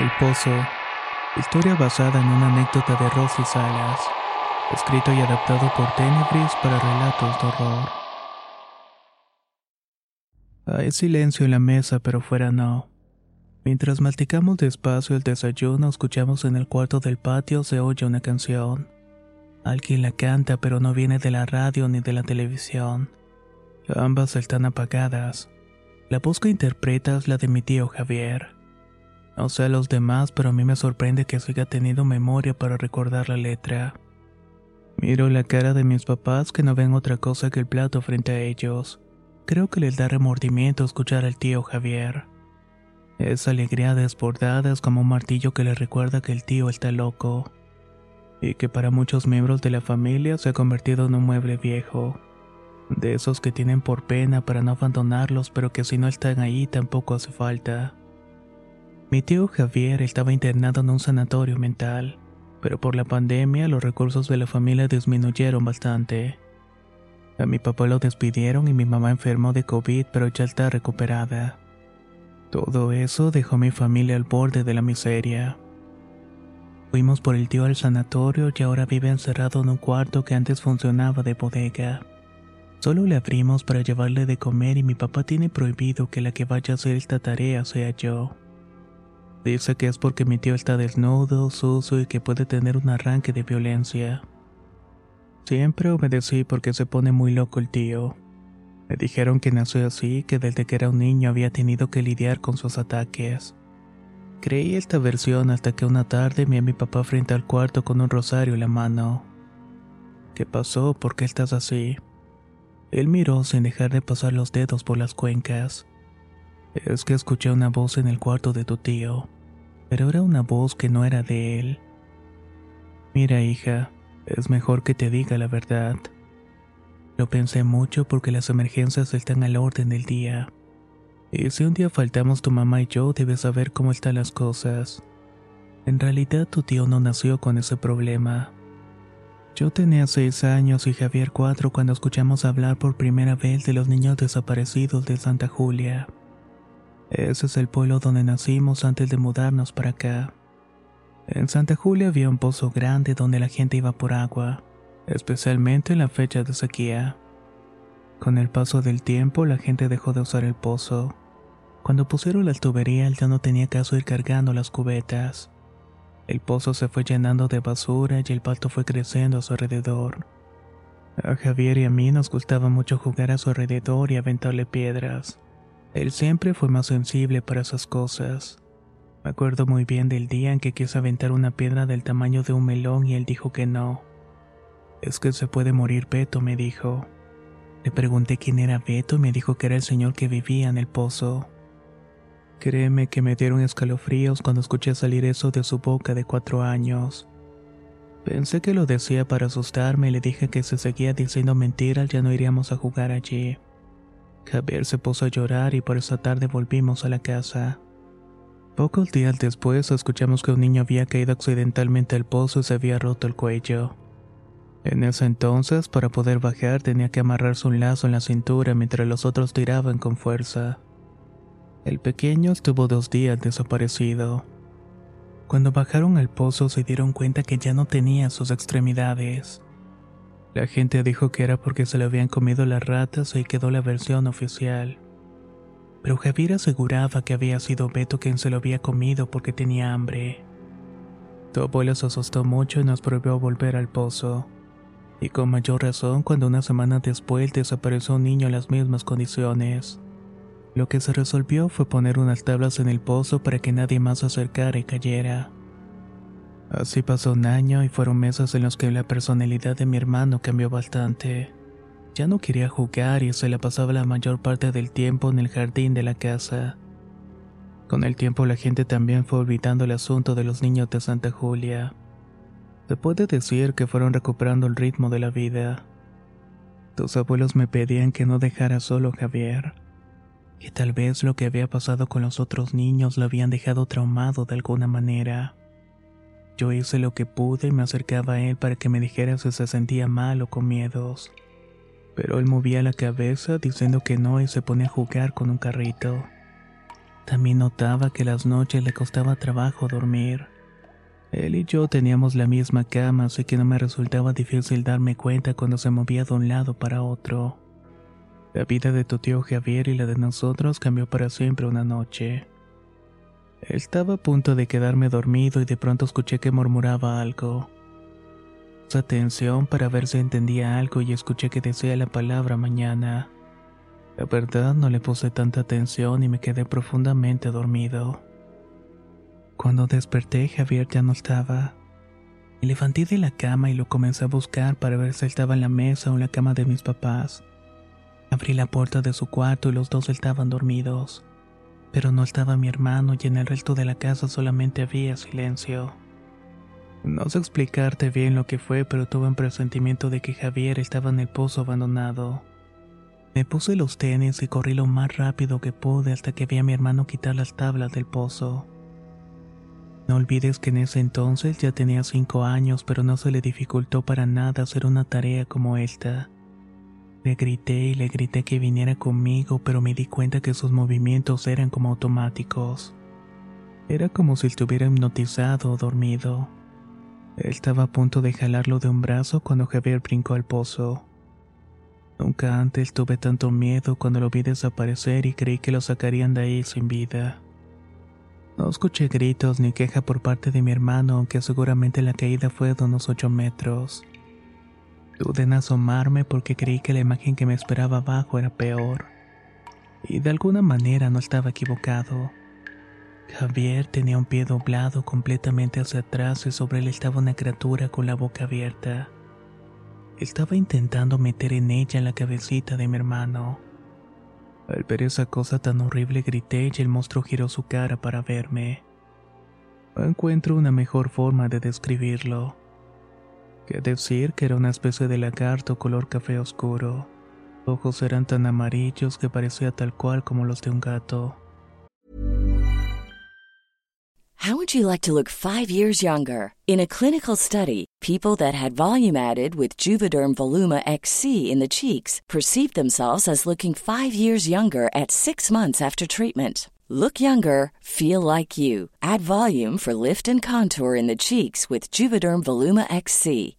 El Pozo. Historia basada en una anécdota de Rosy Salas. Escrito y adaptado por Tenebris para relatos de horror. Hay silencio en la mesa, pero fuera no. Mientras masticamos despacio el desayuno, escuchamos en el cuarto del patio se oye una canción. Alguien la canta, pero no viene de la radio ni de la televisión. Ambas están apagadas. La voz que interpreta es la de mi tío Javier. No sé a los demás, pero a mí me sorprende que siga teniendo memoria para recordar la letra. Miro la cara de mis papás que no ven otra cosa que el plato frente a ellos. Creo que les da remordimiento escuchar al tío Javier. Esa alegría desbordada es como un martillo que le recuerda que el tío está loco. Y que para muchos miembros de la familia se ha convertido en un mueble viejo. De esos que tienen por pena para no abandonarlos, pero que si no están ahí tampoco hace falta. Mi tío Javier estaba internado en un sanatorio mental, pero por la pandemia los recursos de la familia disminuyeron bastante. A mi papá lo despidieron y mi mamá enfermó de COVID, pero ya está recuperada. Todo eso dejó a mi familia al borde de la miseria. Fuimos por el tío al sanatorio y ahora vive encerrado en un cuarto que antes funcionaba de bodega. Solo le abrimos para llevarle de comer y mi papá tiene prohibido que la que vaya a hacer esta tarea sea yo. Dice que es porque mi tío está desnudo, sucio y que puede tener un arranque de violencia. Siempre obedecí porque se pone muy loco el tío. Me dijeron que nació así, que desde que era un niño había tenido que lidiar con sus ataques. Creí esta versión hasta que una tarde vi a mi papá frente al cuarto con un rosario en la mano. ¿Qué pasó? ¿Por qué estás así? Él miró sin dejar de pasar los dedos por las cuencas. Es que escuché una voz en el cuarto de tu tío, pero era una voz que no era de él. Mira, hija, es mejor que te diga la verdad. Lo pensé mucho porque las emergencias están al orden del día. Y si un día faltamos tu mamá y yo, debes saber cómo están las cosas. En realidad tu tío no nació con ese problema. Yo tenía seis años y Javier cuatro cuando escuchamos hablar por primera vez de los niños desaparecidos de Santa Julia. Ese es el pueblo donde nacimos antes de mudarnos para acá. En Santa Julia había un pozo grande donde la gente iba por agua, especialmente en la fecha de sequía. Con el paso del tiempo la gente dejó de usar el pozo. Cuando pusieron las tuberías ya no tenía caso ir cargando las cubetas. El pozo se fue llenando de basura y el pasto fue creciendo a su alrededor. A Javier y a mí nos gustaba mucho jugar a su alrededor y aventarle piedras. Él siempre fue más sensible para esas cosas. Me acuerdo muy bien del día en que quise aventar una piedra del tamaño de un melón y él dijo que no. Es que se puede morir Beto, me dijo. Le pregunté quién era Beto y me dijo que era el señor que vivía en el pozo. Créeme que me dieron escalofríos cuando escuché salir eso de su boca de cuatro años. Pensé que lo decía para asustarme y le dije que si seguía diciendo mentiras ya no iríamos a jugar allí. Javier se puso a llorar y por esa tarde volvimos a la casa. Pocos días después escuchamos que un niño había caído accidentalmente al pozo y se había roto el cuello. En ese entonces, para poder bajar, tenía que amarrarse un lazo en la cintura mientras los otros tiraban con fuerza. El pequeño estuvo dos días desaparecido. Cuando bajaron al pozo se dieron cuenta que ya no tenía sus extremidades. La gente dijo que era porque se le habían comido las ratas y quedó la versión oficial. Pero Javier aseguraba que había sido Beto quien se lo había comido porque tenía hambre. Tu abuelo se asustó mucho y nos prohibió volver al pozo. Y con mayor razón cuando una semana después desapareció un niño en las mismas condiciones. Lo que se resolvió fue poner unas tablas en el pozo para que nadie más se acercara y cayera. Así pasó un año y fueron meses en los que la personalidad de mi hermano cambió bastante. Ya no quería jugar y se la pasaba la mayor parte del tiempo en el jardín de la casa. Con el tiempo la gente también fue olvidando el asunto de los niños de Santa Julia. Se puede decir que fueron recuperando el ritmo de la vida. Tus abuelos me pedían que no dejara solo a Javier, que tal vez lo que había pasado con los otros niños lo habían dejado traumado de alguna manera. Yo hice lo que pude y me acercaba a él para que me dijera si se sentía mal o con miedos. Pero él movía la cabeza diciendo que no y se ponía a jugar con un carrito. También notaba que las noches le costaba trabajo dormir. Él y yo teníamos la misma cama, así que no me resultaba difícil darme cuenta cuando se movía de un lado para otro. La vida de tu tío Javier y la de nosotros cambió para siempre una noche. Estaba a punto de quedarme dormido y de pronto escuché que murmuraba algo. Puse atención para ver si entendía algo y escuché que decía la palabra mañana. La verdad no le puse tanta atención y me quedé profundamente dormido. Cuando desperté Javier ya no estaba. Me levanté de la cama y lo comencé a buscar para ver si estaba en la mesa o en la cama de mis papás. Abrí la puerta de su cuarto y los dos estaban dormidos. Pero no estaba mi hermano y en el resto de la casa solamente había silencio. No sé explicarte bien lo que fue, pero tuve un presentimiento de que Javier estaba en el pozo abandonado. Me puse los tenis y corrí lo más rápido que pude hasta que vi a mi hermano quitar las tablas del pozo. No olvides que en ese entonces ya tenía cinco años, pero no se le dificultó para nada hacer una tarea como esta. Le grité y le grité que viniera conmigo, pero me di cuenta que sus movimientos eran como automáticos. Era como si estuviera hipnotizado o dormido. Estaba a punto de jalarlo de un brazo cuando Javier brincó al pozo. Nunca antes tuve tanto miedo cuando lo vi desaparecer y creí que lo sacarían de ahí sin vida. No escuché gritos ni queja por parte de mi hermano, aunque seguramente la caída fue de unos ocho metros. Dudé en asomarme porque creí que la imagen que me esperaba abajo era peor. Y de alguna manera no estaba equivocado. Javier tenía un pie doblado completamente hacia atrás y sobre él estaba una criatura con la boca abierta. Estaba intentando meter en ella la cabecita de mi hermano. Al ver esa cosa tan horrible grité y el monstruo giró su cara para verme. No encuentro una mejor forma de describirlo. Decir que era una especie de lagarto color café oscuro. Ojos eran tan amarillos que parecía tal cual como los de un gato. How would you like to look five years younger? In a clinical study, people that had volume added with Juvederm Voluma XC in the cheeks perceived themselves as looking five years younger at six months after treatment. Look younger, feel like you. Add volume for lift and contour in the cheeks with Juvederm Voluma XC.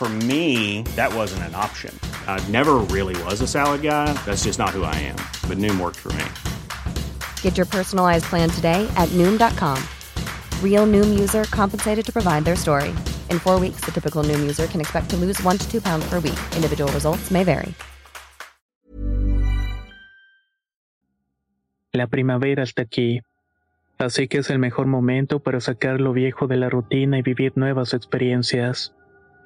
For me, that wasn't an option. I never really was a salad guy. That's just not who I am. But Noom worked for me. Get your personalized plan today at Noom.com. Real Noom user compensated to provide their story. In four weeks, the typical Noom user can expect to lose one to two pounds per week. Individual results may vary. La primavera está aquí. Así que es el mejor momento para sacar lo viejo de la rutina y vivir nuevas experiencias,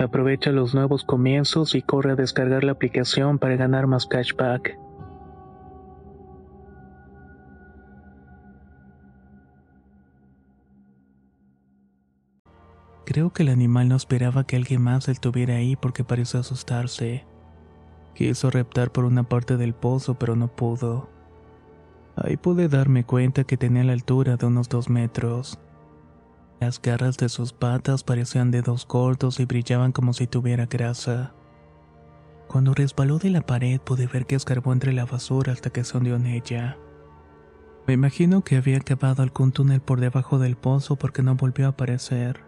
Aprovecha los nuevos comienzos y corre a descargar la aplicación para ganar más cashback. Creo que el animal no esperaba que alguien más estuviera ahí porque pareció asustarse. Quiso reptar por una parte del pozo, pero no pudo. Ahí pude darme cuenta que tenía la altura de unos dos metros. Las garras de sus patas parecían dedos cortos y brillaban como si tuviera grasa. Cuando resbaló de la pared pude ver que escarbó entre la basura hasta que se hundió en ella. Me imagino que había cavado algún túnel por debajo del pozo porque no volvió a aparecer.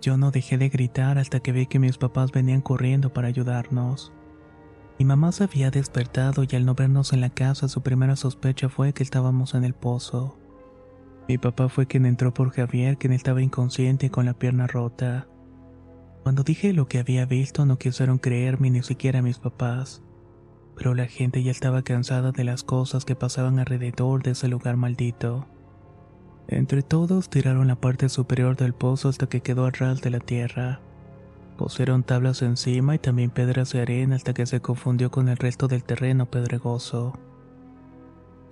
Yo no dejé de gritar hasta que vi que mis papás venían corriendo para ayudarnos. Mi mamá se había despertado y al no vernos en la casa su primera sospecha fue que estábamos en el pozo. Mi papá fue quien entró por Javier, quien estaba inconsciente con la pierna rota. Cuando dije lo que había visto no quisieron creerme ni siquiera mis papás, pero la gente ya estaba cansada de las cosas que pasaban alrededor de ese lugar maldito. Entre todos tiraron la parte superior del pozo hasta que quedó a ras de la tierra. Pusieron tablas encima y también piedras de arena hasta que se confundió con el resto del terreno pedregoso.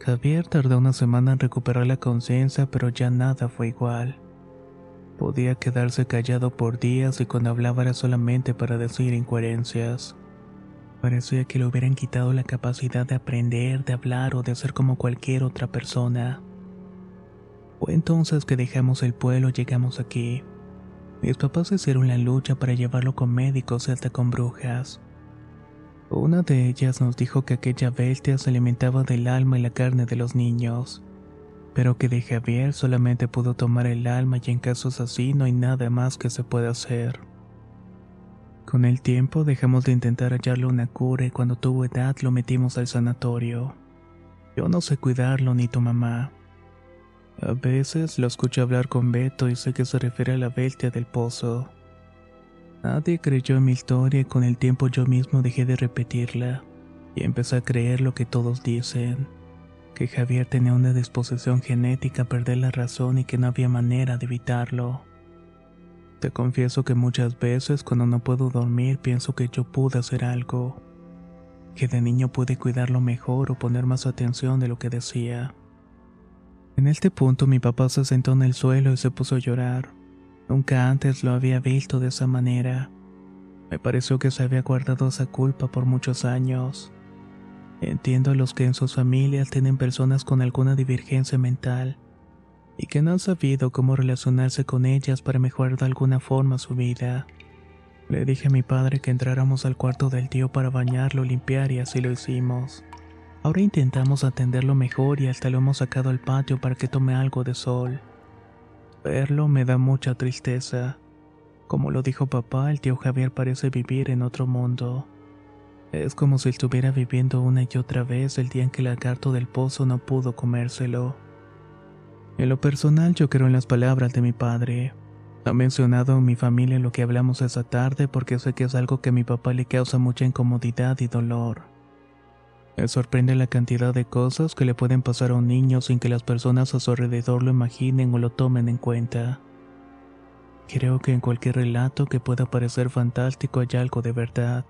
Javier tardó una semana en recuperar la conciencia, pero ya nada fue igual. Podía quedarse callado por días y cuando hablaba era solamente para decir incoherencias. Parecía que le hubieran quitado la capacidad de aprender, de hablar o de ser como cualquier otra persona. Fue entonces que dejamos el pueblo y llegamos aquí. Mis papás hicieron la lucha para llevarlo con médicos y hasta con brujas. Una de ellas nos dijo que aquella bestia se alimentaba del alma y la carne de los niños, pero que de Javier solamente pudo tomar el alma y en casos así no hay nada más que se pueda hacer. Con el tiempo dejamos de intentar hallarle una cura y cuando tuvo edad lo metimos al sanatorio. Yo no sé cuidarlo ni tu mamá. A veces lo escucho hablar con Beto y sé que se refiere a la bestia del pozo. Nadie creyó en mi historia y con el tiempo yo mismo dejé de repetirla y empecé a creer lo que todos dicen, que Javier tenía una disposición genética a perder la razón y que no había manera de evitarlo. Te confieso que muchas veces cuando no puedo dormir pienso que yo pude hacer algo, que de niño pude cuidarlo mejor o poner más atención de lo que decía. En este punto mi papá se sentó en el suelo y se puso a llorar. Nunca antes lo había visto de esa manera. Me pareció que se había guardado esa culpa por muchos años. Entiendo a los que en sus familias tienen personas con alguna divergencia mental y que no han sabido cómo relacionarse con ellas para mejorar de alguna forma su vida. Le dije a mi padre que entráramos al cuarto del tío para bañarlo, limpiar y así lo hicimos. Ahora intentamos atenderlo mejor y hasta lo hemos sacado al patio para que tome algo de sol. Verlo me da mucha tristeza. Como lo dijo papá, el tío Javier parece vivir en otro mundo. Es como si estuviera viviendo una y otra vez el día en que el lagarto del pozo no pudo comérselo. En lo personal yo creo en las palabras de mi padre. Ha mencionado en mi familia lo que hablamos esa tarde porque sé que es algo que a mi papá le causa mucha incomodidad y dolor. Me sorprende la cantidad de cosas que le pueden pasar a un niño sin que las personas a su alrededor lo imaginen o lo tomen en cuenta. Creo que en cualquier relato que pueda parecer fantástico hay algo de verdad.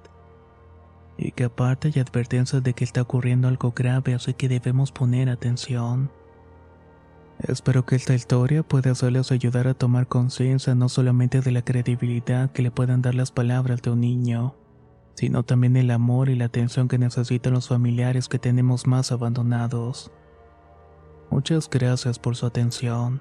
Y que aparte hay advertencias de que está ocurriendo algo grave, así que debemos poner atención. Espero que esta historia pueda hacerles ayudar a tomar conciencia no solamente de la credibilidad que le puedan dar las palabras de un niño, sino también el amor y la atención que necesitan los familiares que tenemos más abandonados. Muchas gracias por su atención.